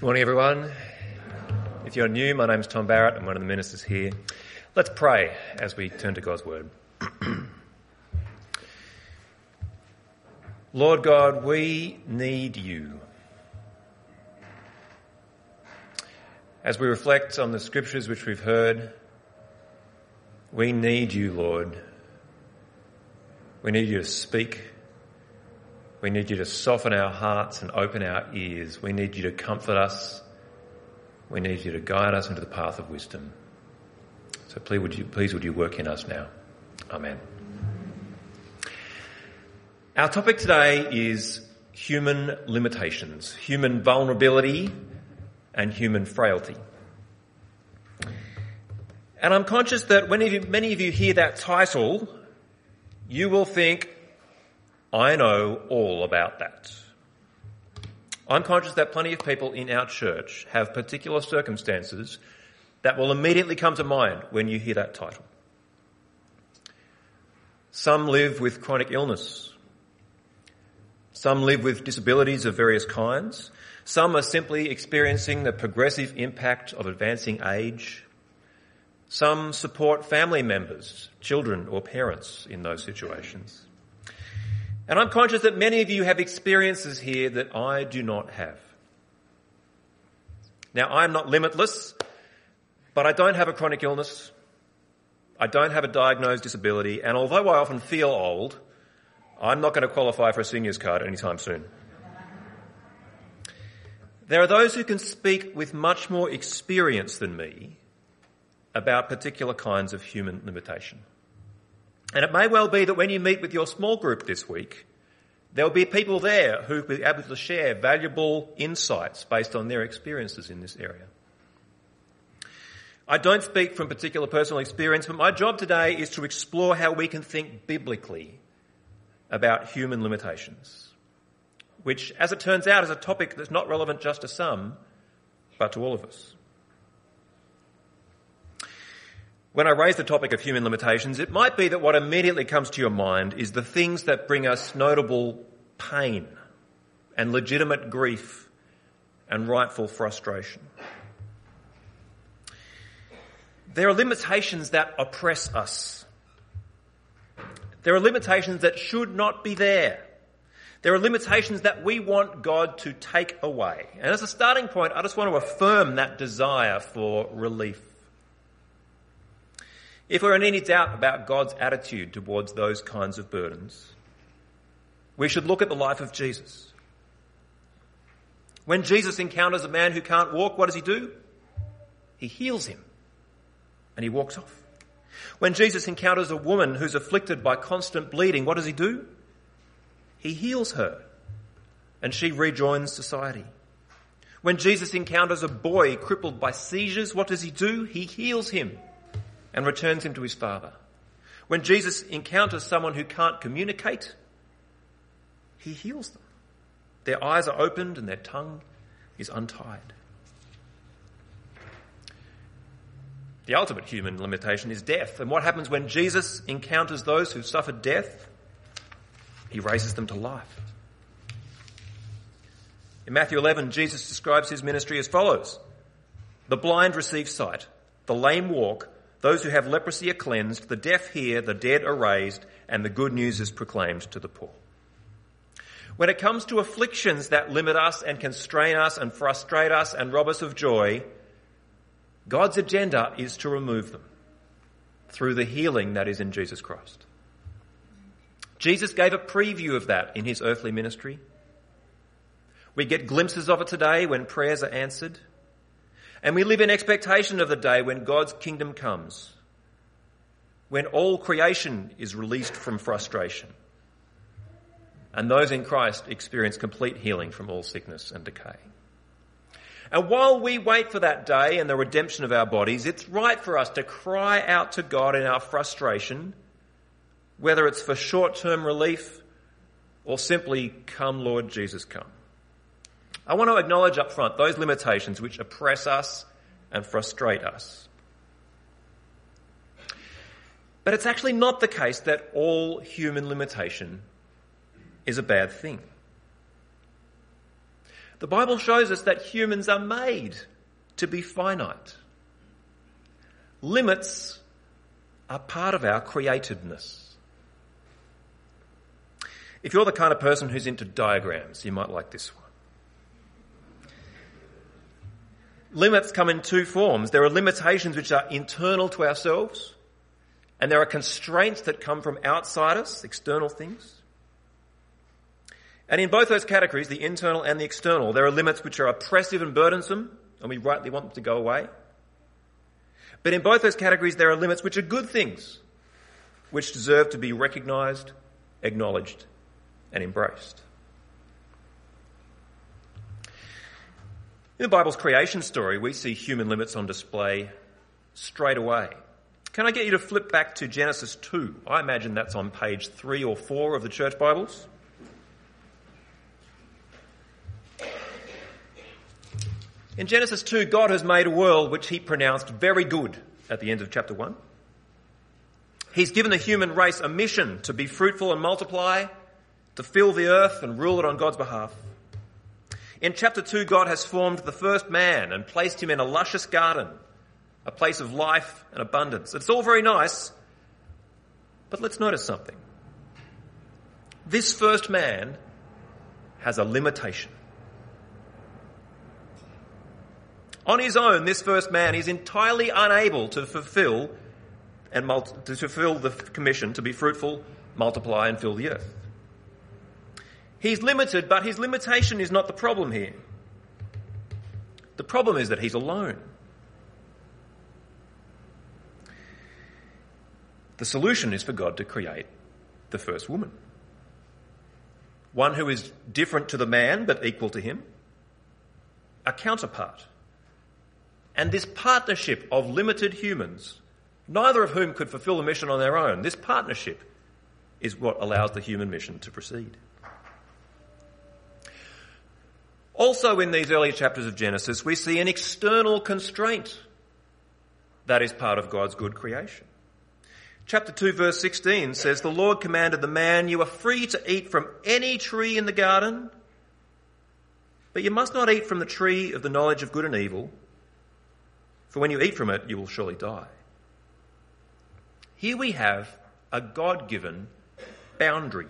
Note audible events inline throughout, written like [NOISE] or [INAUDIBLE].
Morning, everyone. If you're new, my name is Tom Barrett. I'm one of the ministers here. Let's pray as we turn to God's Word. [CLEARS THROAT] Lord God, we need you. As we reflect on the scriptures which we've heard, we need you, Lord. We need you to speak. We need you to soften our hearts and open our ears. We need you to comfort us. We need you to guide us into the path of wisdom. So please would you, please would you work in us now. Amen. Our topic today is human limitations, human vulnerability and human frailty. And I'm conscious that when many of you hear that title, you will think, I know all about that. I'm conscious that plenty of people in our church have particular circumstances that will immediately come to mind when you hear that title. Some live with chronic illness. Some live with disabilities of various kinds. Some are simply experiencing the progressive impact of advancing age. Some support family members, children or parents in those situations. And I'm conscious that many of you have experiences here that I do not have. Now, I'm not limitless, but I don't have a chronic illness. I don't have a diagnosed disability, and although I often feel old, I'm not going to qualify for a senior's card anytime soon. There are those who can speak with much more experience than me about particular kinds of human limitation. And it may well be that when you meet with your small group this week, there'll be people there who will be able to share valuable insights based on their experiences in this area. I don't speak from particular personal experience, but my job today is to explore how we can think biblically about human limitations, which, as it turns out, is a topic that's not relevant just to some, but to all of us. When I raise the topic of human limitations, it might be that what immediately comes to your mind is the things that bring us notable pain and legitimate grief and rightful frustration. There are limitations that oppress us. There are limitations that should not be there. There are limitations that we want God to take away. And as a starting point, I just want to affirm that desire for relief. If we're in any doubt about God's attitude towards those kinds of burdens, we should look at the life of Jesus. When Jesus encounters a man who can't walk, what does he do? He heals him and he walks off. When Jesus encounters a woman who's afflicted by constant bleeding, what does he do? He heals her and she rejoins society. When Jesus encounters a boy crippled by seizures, what does he do? He heals him and returns him to his father. When Jesus encounters someone who can't communicate, he heals them. Their eyes are opened and their tongue is untied. The ultimate human limitation is death. And what happens when Jesus encounters those who suffered death? He raises them to life. In Matthew 11, Jesus describes his ministry as follows. The blind receive sight, the lame walk, those who have leprosy are cleansed, the deaf hear, the dead are raised, and the good news is proclaimed to the poor. When it comes to afflictions that limit us and constrain us and frustrate us and rob us of joy, God's agenda is to remove them through the healing that is in Jesus Christ. Jesus gave a preview of that in his earthly ministry. We get glimpses of it today when prayers are answered. And we live in expectation of the day when God's kingdom comes, when all creation is released from frustration, and those in Christ experience complete healing from all sickness and decay. And while we wait for that day and the redemption of our bodies, it's right for us to cry out to God in our frustration, whether it's for short-term relief or simply, come Lord Jesus, come. I want to acknowledge up front those limitations which oppress us and frustrate us. But it's actually not the case that all human limitation is a bad thing. The Bible shows us that humans are made to be finite. Limits are part of our createdness. If you're the kind of person who's into diagrams, you might like this one. Limits come in two forms. There are limitations which are internal to ourselves, and there are constraints that come from outside us, external things. And in both those categories, the internal and the external, there are limits which are oppressive and burdensome, and we rightly want them to go away. But in both those categories, there are limits which are good things, which deserve to be recognised, acknowledged, and embraced. In the Bible's creation story, we see human limits on display straight away. Can I get you to flip back to Genesis 2? I imagine that's on page 3 or 4 of the church Bibles. In Genesis 2, God has made a world which he pronounced very good at the end of chapter 1. He's given the human race a mission to be fruitful and multiply, to fill the earth and rule it on God's behalf. In chapter 2, God has formed the first man and placed him in a luscious garden, a place of life and abundance. It's all very nice, but let's notice something. This first man has a limitation. On his own, this first man is entirely unable to fulfill and multi- to fulfill the commission to be fruitful, multiply, and fill the earth. He's limited, but his limitation is not the problem here. The problem is that he's alone. The solution is for God to create the first woman. One who is different to the man but equal to him. A counterpart and this partnership of limited humans, neither of whom could fulfill the mission on their own, this partnership is what allows the human mission to proceed. Also, in these earlier chapters of Genesis, we see an external constraint that is part of God's good creation. Chapter 2, verse 16 says, The Lord commanded the man, You are free to eat from any tree in the garden, but you must not eat from the tree of the knowledge of good and evil for when you eat from it, you will surely die. Here we have a God given boundary.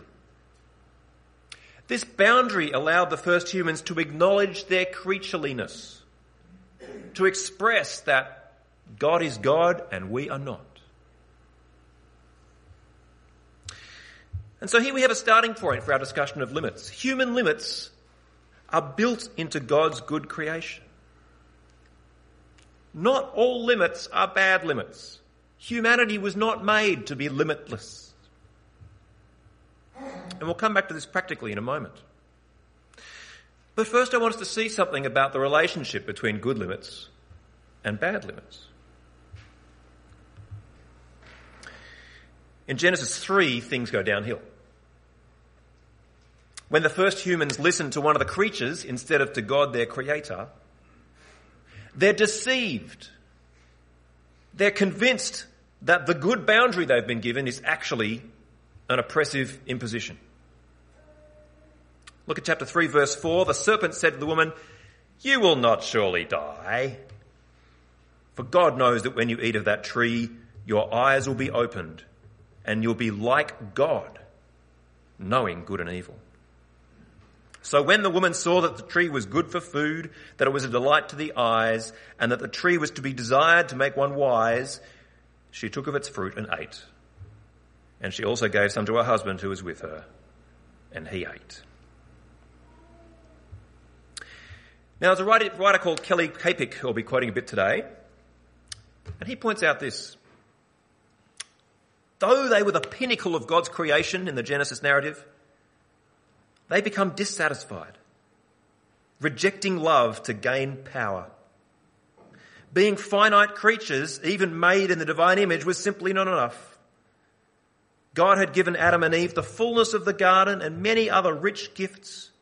This boundary allowed the first humans to acknowledge their creatureliness, to express that God is God and we are not. And so here we have a starting point for our discussion of limits. Human limits are built into God's good creation. Not all limits are bad limits. Humanity was not made to be limitless. And we'll come back to this practically in a moment. But first, I want us to see something about the relationship between good limits and bad limits. In Genesis 3, things go downhill. When the first humans listen to one of the creatures instead of to God, their creator, they're deceived. They're convinced that the good boundary they've been given is actually an oppressive imposition. Look at chapter 3 verse 4. The serpent said to the woman, you will not surely die. For God knows that when you eat of that tree, your eyes will be opened and you'll be like God, knowing good and evil. So when the woman saw that the tree was good for food, that it was a delight to the eyes, and that the tree was to be desired to make one wise, she took of its fruit and ate. And she also gave some to her husband who was with her, and he ate. Now, there's a writer, called Kelly Kapic who I'll be quoting a bit today, and he points out this. Though they were the pinnacle of God's creation in the Genesis narrative, they become dissatisfied, rejecting love to gain power. Being finite creatures, even made in the divine image, was simply not enough. God had given Adam and Eve the fullness of the garden and many other rich gifts.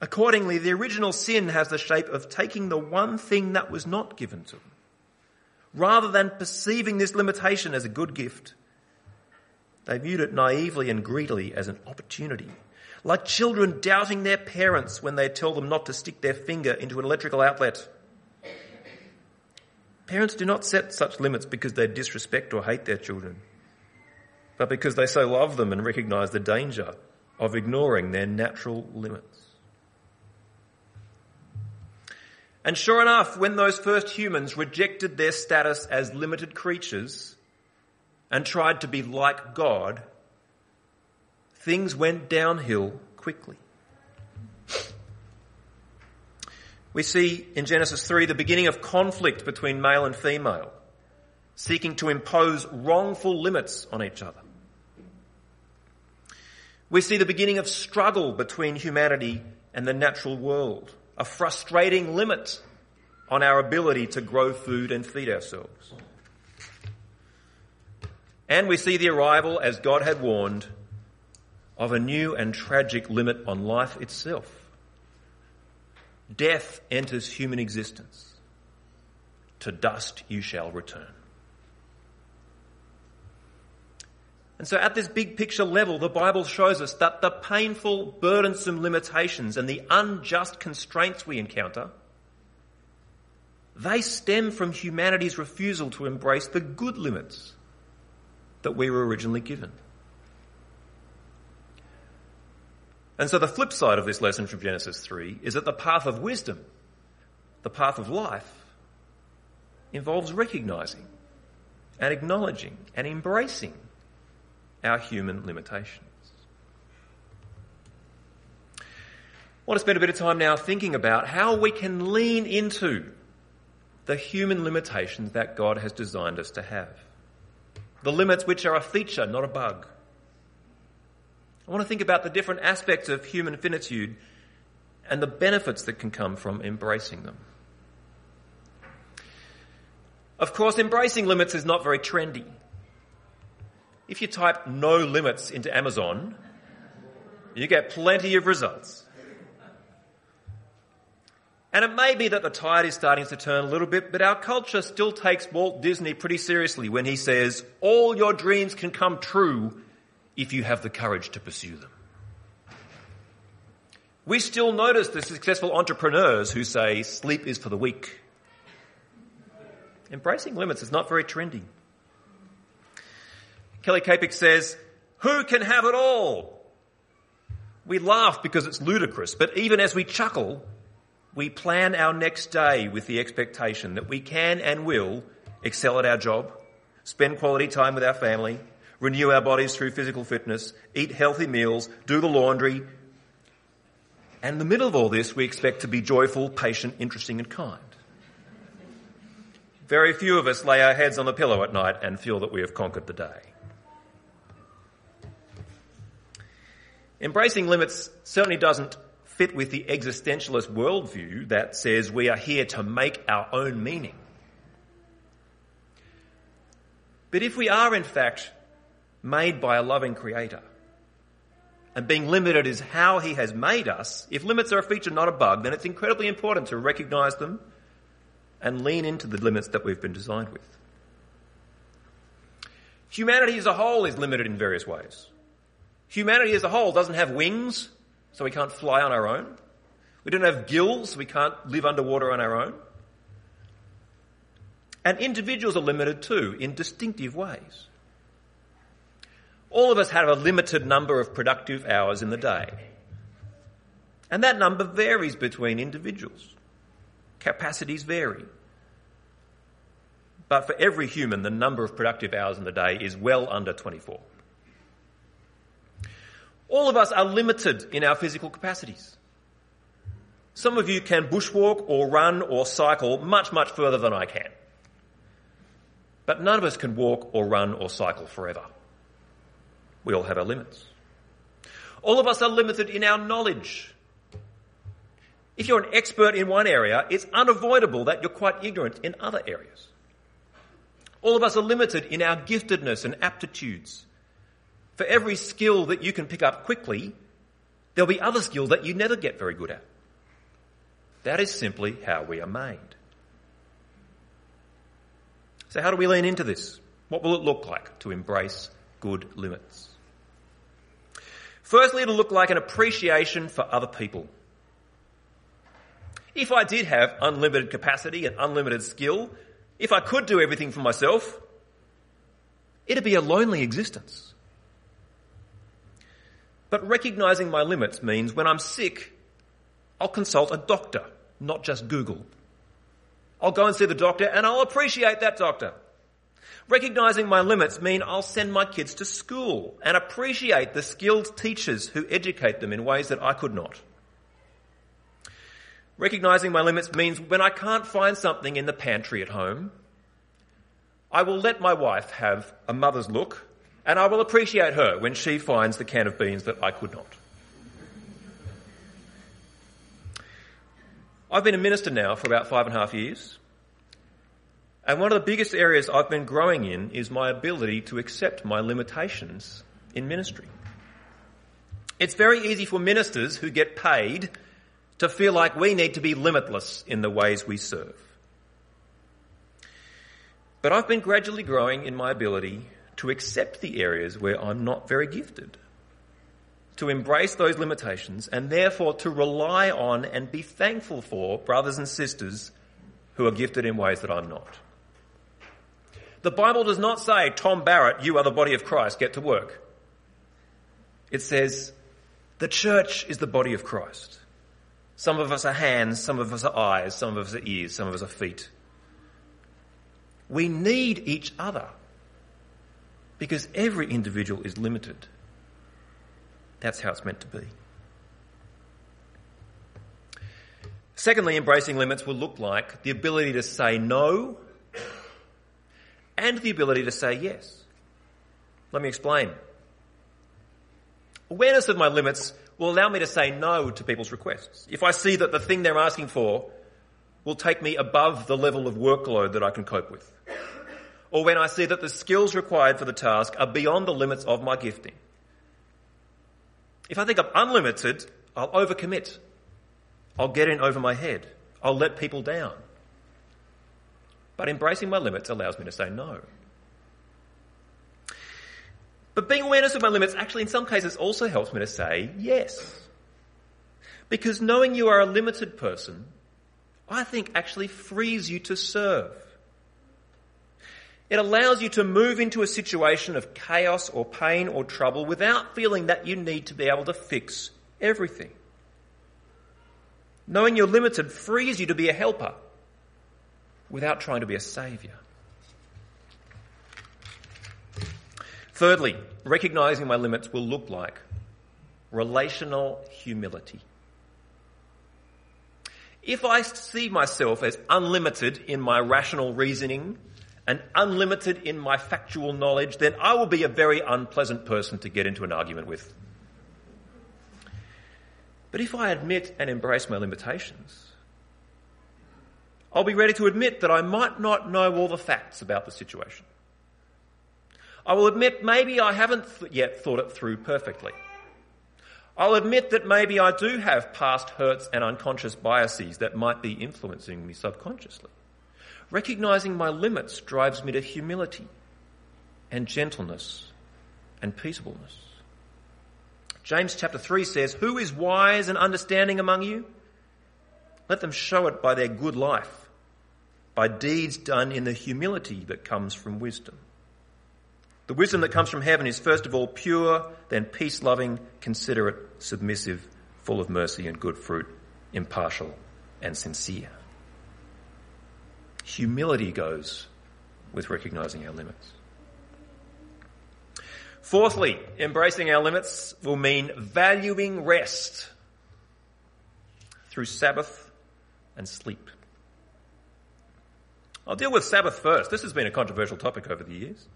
Accordingly, the original sin has the shape of taking the one thing that was not given to them. Rather than perceiving this limitation as a good gift, they viewed it naively and greedily as an opportunity like children doubting their parents when they tell them not to stick their finger into an electrical outlet. Parents do not set such limits because they disrespect or hate their children, but because they so love them and recognise the danger of ignoring their natural limits. And sure enough, when those first humans rejected their status as limited creatures and tried to be like God, things went downhill quickly. We see in Genesis 3 the beginning of conflict between male and female, seeking to impose wrongful limits on each other. We see the beginning of struggle between humanity and the natural world, a frustrating limit on our ability to grow food and feed ourselves. And we see the arrival, as God had warned, of a new and tragic limit on life itself. Death enters human existence. To dust you shall return. And so at this big picture level, the Bible shows us that the painful, burdensome limitations and the unjust constraints we encounter, they stem from humanity's refusal to embrace the good limits that we were originally given. And so the flip side of this lesson from Genesis 3 is that the path of wisdom, the path of life, involves recognizing and acknowledging and embracing our human limitations. I want to spend a bit of time now thinking about how we can lean into the human limitations that God has designed us to have. The limits which are a feature, not a bug. I want to think about the different aspects of human finitude and the benefits that can come from embracing them. Of course, embracing limits is not very trendy. If you type no limits into Amazon, you get plenty of results. And it may be that the tide is starting to turn a little bit, but our culture still takes Walt Disney pretty seriously when he says, all your dreams can come true if you have the courage to pursue them. We still notice the successful entrepreneurs who say sleep is for the weak. Embracing limits is not very trendy. Kelly Kapic says, who can have it all? We laugh because it's ludicrous, but even as we chuckle, we plan our next day with the expectation that we can and will excel at our job, spend quality time with our family, renew our bodies through physical fitness, eat healthy meals, do the laundry. And in the middle of all this, we expect to be joyful, patient, interesting and kind. Very few of us lay our heads on the pillow at night and feel that we have conquered the day. Embracing limits certainly doesn't fit with the existentialist worldview that says we are here to make our own meaning. But if we are in fact made by a loving creator, and being limited is how he has made us, if limits are a feature, not a bug, then it's incredibly important to recognize them and lean into the limits that we've been designed with. Humanity as a whole is limited in various ways. Humanity as a whole doesn't have wings, so we can't fly on our own. We don't have gills, so we can't live underwater on our own. And individuals are limited too, in distinctive ways. All of us have a limited number of productive hours in the day. And that number varies between individuals. Capacities vary. But for every human, the number of productive hours in the day is well under 24. All of us are limited in our physical capacities. Some of you can bushwalk or run or cycle much, much further than I can. But none of us can walk or run or cycle forever. We all have our limits. All of us are limited in our knowledge. If you're an expert in one area, it's unavoidable that you're quite ignorant in other areas. All of us are limited in our giftedness and aptitudes. For every skill that you can pick up quickly, there'll be other skills that you never get very good at. That is simply how we are made. So how do we lean into this? What will it look like to embrace good limits? Firstly, it'll look like an appreciation for other people. If I did have unlimited capacity and unlimited skill, if I could do everything for myself, it'd be a lonely existence. But recognizing my limits means when I'm sick, I'll consult a doctor, not just Google. I'll go and see the doctor and I'll appreciate that doctor. Recognizing my limits mean I'll send my kids to school and appreciate the skilled teachers who educate them in ways that I could not. Recognizing my limits means when I can't find something in the pantry at home, I will let my wife have a mother's look and I will appreciate her when she finds the can of beans that I could not. I've been a minister now for about five and a half years. And one of the biggest areas I've been growing in is my ability to accept my limitations in ministry. It's very easy for ministers who get paid to feel like we need to be limitless in the ways we serve. But I've been gradually growing in my ability to accept the areas where I'm not very gifted, to embrace those limitations, and therefore to rely on and be thankful for brothers and sisters who are gifted in ways that I'm not. The Bible does not say, Tom Barrett, you are the body of Christ, get to work. It says, the church is the body of Christ. Some of us are hands, some of us are eyes, some of us are ears, some of us are feet. We need each other because every individual is limited. That's how it's meant to be. Secondly, embracing limits will look like the ability to say no and the ability to say yes. Let me explain. Awareness of my limits will allow me to say no to people's requests. If I see that the thing they're asking for will take me above the level of workload that I can cope with. Or when I see that the skills required for the task are beyond the limits of my gifting. If I think I'm unlimited, I'll overcommit. I'll get in over my head. I'll let people down. But embracing my limits allows me to say no. But being awareness of my limits actually in some cases also helps me to say yes. Because knowing you are a limited person, I think actually frees you to serve. It allows you to move into a situation of chaos or pain or trouble without feeling that you need to be able to fix everything. Knowing you're limited frees you to be a helper without trying to be a saviour. Thirdly, recognizing my limits will look like relational humility. If I see myself as unlimited in my rational reasoning and unlimited in my factual knowledge, then I will be a very unpleasant person to get into an argument with. But if I admit and embrace my limitations, I'll be ready to admit that I might not know all the facts about the situation. I will admit maybe I haven't th- yet thought it through perfectly. I'll admit that maybe I do have past hurts and unconscious biases that might be influencing me subconsciously. Recognizing my limits drives me to humility and gentleness and peaceableness. James chapter 3 says, Who is wise and understanding among you? Let them show it by their good life by deeds done in the humility that comes from wisdom. The wisdom that comes from heaven is first of all pure, then peace loving, considerate, submissive, full of mercy and good fruit, impartial and sincere. Humility goes with recognizing our limits. Fourthly, embracing our limits will mean valuing rest through Sabbath and sleep. I'll deal with Sabbath first. This has been a controversial topic over the years.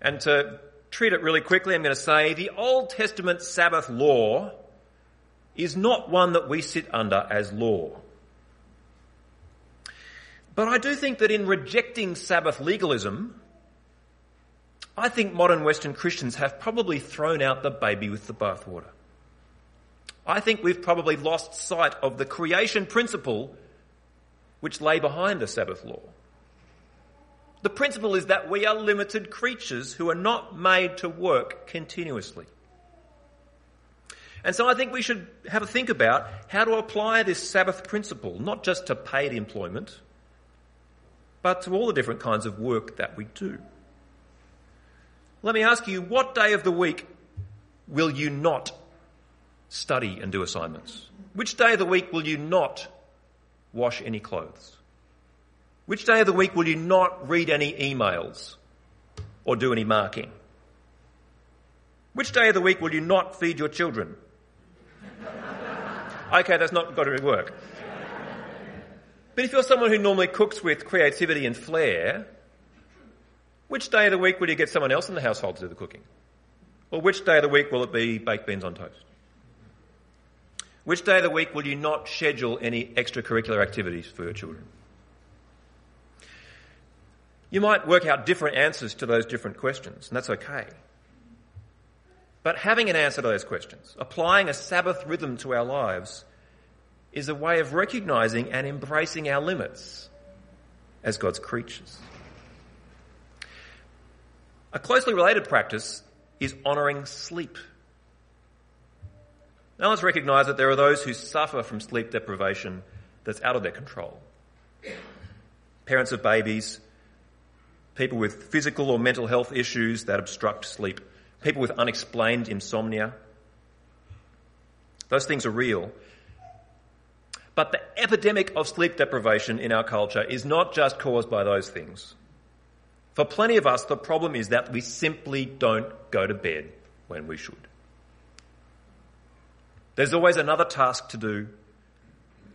And to treat it really quickly, I'm going to say the Old Testament Sabbath law is not one that we sit under as law. But I do think that in rejecting Sabbath legalism, I think modern Western Christians have probably thrown out the baby with the bathwater. I think we've probably lost sight of the creation principle which lay behind the Sabbath law. The principle is that we are limited creatures who are not made to work continuously. And so I think we should have a think about how to apply this Sabbath principle, not just to paid employment, but to all the different kinds of work that we do. Let me ask you, what day of the week will you not study and do assignments? Which day of the week will you not wash any clothes? Which day of the week will you not read any emails or do any marking? Which day of the week will you not feed your children? [LAUGHS] okay, that's not got to work. But if you're someone who normally cooks with creativity and flair, which day of the week will you get someone else in the household to do the cooking? Or which day of the week will it be baked beans on toast? Which day of the week will you not schedule any extracurricular activities for your children? You might work out different answers to those different questions, and that's okay. But having an answer to those questions, applying a Sabbath rhythm to our lives, is a way of recognizing and embracing our limits as God's creatures. A closely related practice is honouring sleep. Now let's recognise that there are those who suffer from sleep deprivation that's out of their control. Parents of babies, people with physical or mental health issues that obstruct sleep, people with unexplained insomnia. Those things are real. But the epidemic of sleep deprivation in our culture is not just caused by those things. For plenty of us, the problem is that we simply don't go to bed when we should. There's always another task to do,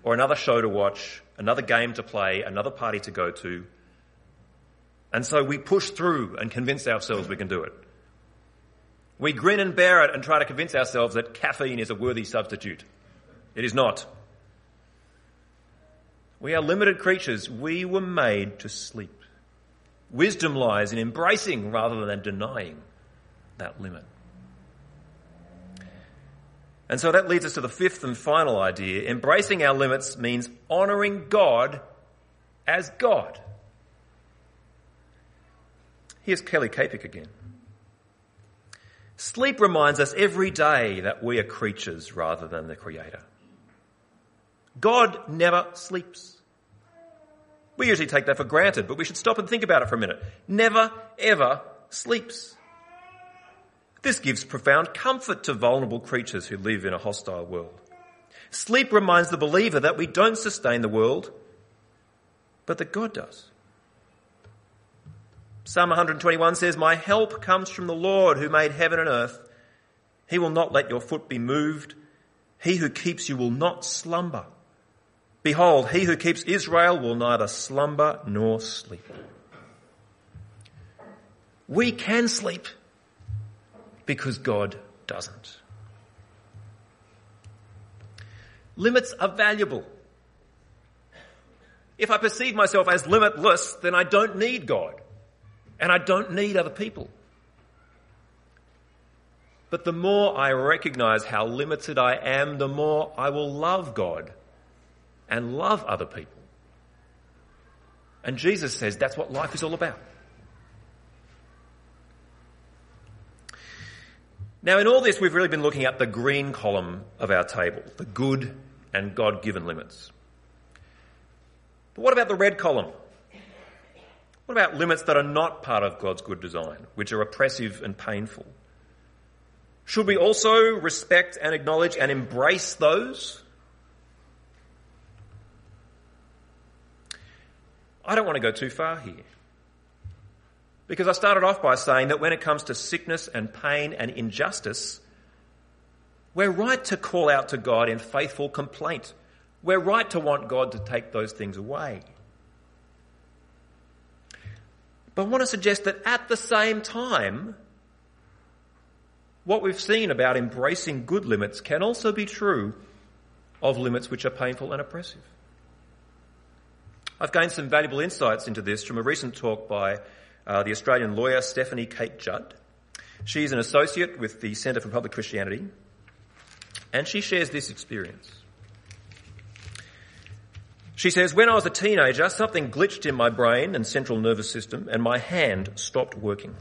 or another show to watch, another game to play, another party to go to. And so we push through and convince ourselves we can do it. We grin and bear it and try to convince ourselves that caffeine is a worthy substitute. It is not. We are limited creatures. We were made to sleep. Wisdom lies in embracing rather than denying that limit. And so that leads us to the fifth and final idea. Embracing our limits means honouring God as God. Here's Kelly Kapic again. Sleep reminds us every day that we are creatures rather than the Creator. God never sleeps. We usually take that for granted, but we should stop and think about it for a minute. Never, ever sleeps. This gives profound comfort to vulnerable creatures who live in a hostile world. Sleep reminds the believer that we don't sustain the world, but that God does. Psalm 121 says, My help comes from the Lord who made heaven and earth. He will not let your foot be moved. He who keeps you will not slumber. Behold, he who keeps Israel will neither slumber nor sleep. We can sleep because God doesn't. Limits are valuable. If I perceive myself as limitless, then I don't need God and I don't need other people. But the more I recognize how limited I am, the more I will love God and love other people. And Jesus says that's what life is all about. Now, in all this, we've really been looking at the green column of our table, the good and God given limits. But what about the red column? What about limits that are not part of God's good design, which are oppressive and painful? Should we also respect and acknowledge and embrace those? I don't want to go too far here. Because I started off by saying that when it comes to sickness and pain and injustice, we're right to call out to God in faithful complaint. We're right to want God to take those things away. But I want to suggest that at the same time, what we've seen about embracing good limits can also be true of limits which are painful and oppressive. I've gained some valuable insights into this from a recent talk by uh, the Australian lawyer Stephanie Kate Judd. She's an associate with the Centre for Public Christianity, and she shares this experience. She says, When I was a teenager, something glitched in my brain and central nervous system, and my hand stopped working.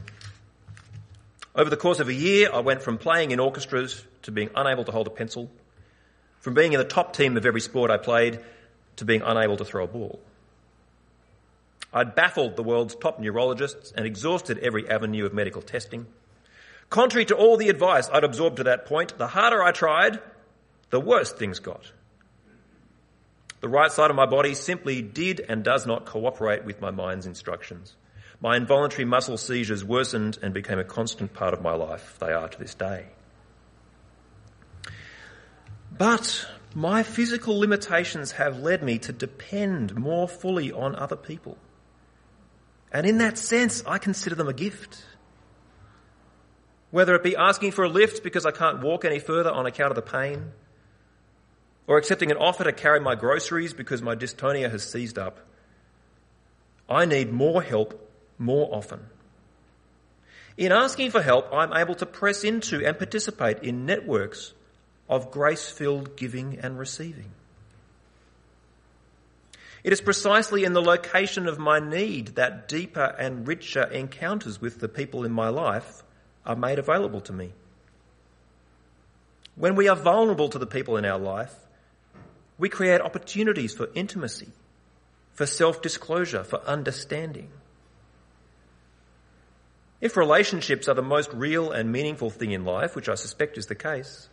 Over the course of a year, I went from playing in orchestras to being unable to hold a pencil, from being in the top team of every sport I played to being unable to throw a ball. I'd baffled the world's top neurologists and exhausted every avenue of medical testing. Contrary to all the advice I'd absorbed to that point, the harder I tried, the worse things got. The right side of my body simply did and does not cooperate with my mind's instructions. My involuntary muscle seizures worsened and became a constant part of my life. They are to this day. But my physical limitations have led me to depend more fully on other people. And in that sense, I consider them a gift. Whether it be asking for a lift because I can't walk any further on account of the pain, or accepting an offer to carry my groceries because my dystonia has seized up, I need more help more often. In asking for help, I'm able to press into and participate in networks of grace filled giving and receiving. It is precisely in the location of my need that deeper and richer encounters with the people in my life are made available to me. When we are vulnerable to the people in our life, we create opportunities for intimacy, for self disclosure, for understanding. If relationships are the most real and meaningful thing in life, which I suspect is the case,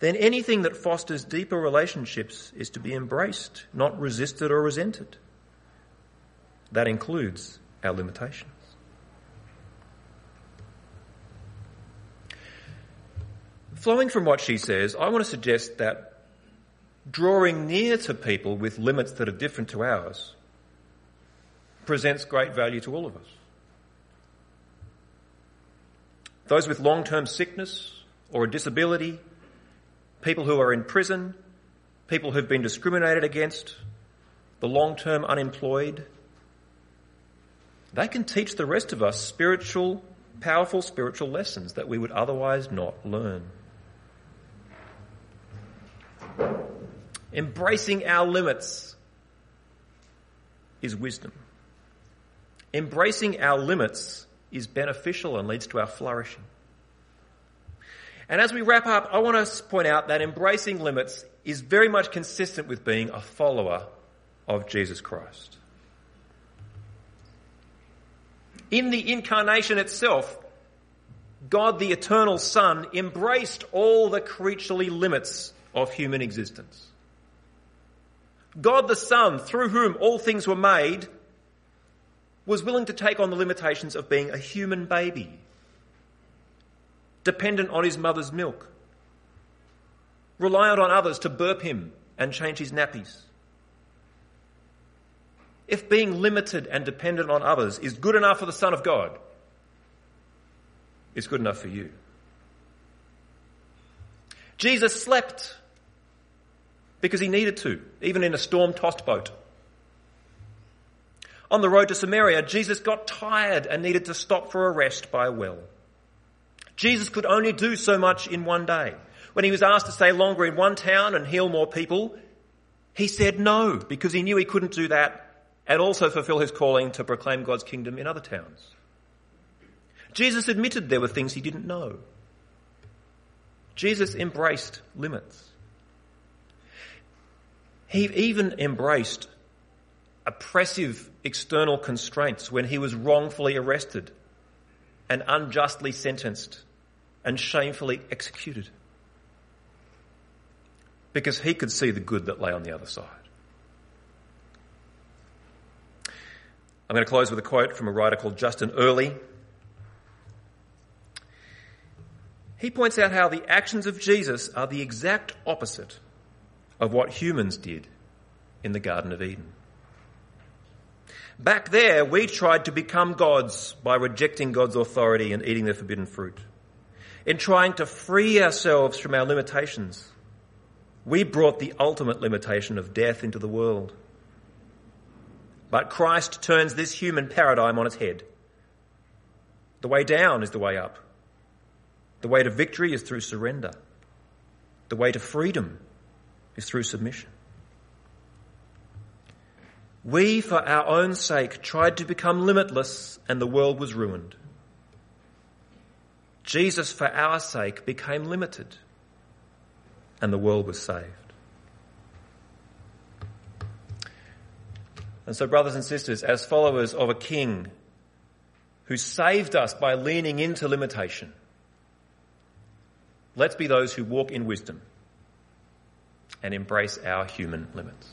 then anything that fosters deeper relationships is to be embraced, not resisted or resented. That includes our limitations. Flowing from what she says, I want to suggest that drawing near to people with limits that are different to ours presents great value to all of us. those with long term sickness or a disability, people who are in prison, people who've been discriminated against, the long term unemployed. They can teach the rest of us spiritual, powerful spiritual lessons that we would otherwise not learn. Embracing our limits is wisdom. Embracing our limits is beneficial and leads to our flourishing. And as we wrap up, I want to point out that embracing limits is very much consistent with being a follower of Jesus Christ. In the incarnation itself, God the eternal Son embraced all the creaturely limits of human existence. God the Son, through whom all things were made, was willing to take on the limitations of being a human baby, dependent on his mother's milk, reliant on others to burp him and change his nappies. If being limited and dependent on others is good enough for the Son of God, it's good enough for you. Jesus slept because he needed to, even in a storm tossed boat. On the road to Samaria, Jesus got tired and needed to stop for a rest by a well. Jesus could only do so much in one day. When he was asked to stay longer in one town and heal more people, he said no because he knew he couldn't do that and also fulfill his calling to proclaim God's kingdom in other towns. Jesus admitted there were things he didn't know. Jesus embraced limits. He even embraced oppressive external constraints when he was wrongfully arrested and unjustly sentenced and shamefully executed. Because he could see the good that lay on the other side. I'm going to close with a quote from a writer called Justin Earley. He points out how the actions of Jesus are the exact opposite of what humans did in the Garden of Eden. Back there, we tried to become gods by rejecting God's authority and eating the forbidden fruit. In trying to free ourselves from our limitations, we brought the ultimate limitation of death into the world. But Christ turns this human paradigm on its head. The way down is the way up. The way to victory is through surrender. The way to freedom is through submission. We, for our own sake, tried to become limitless and the world was ruined. Jesus, for our sake, became limited, and the world was saved. And so, brothers and sisters, as followers of a king who saved us by leaning into limitation, let's be those who walk in wisdom and embrace our human limits.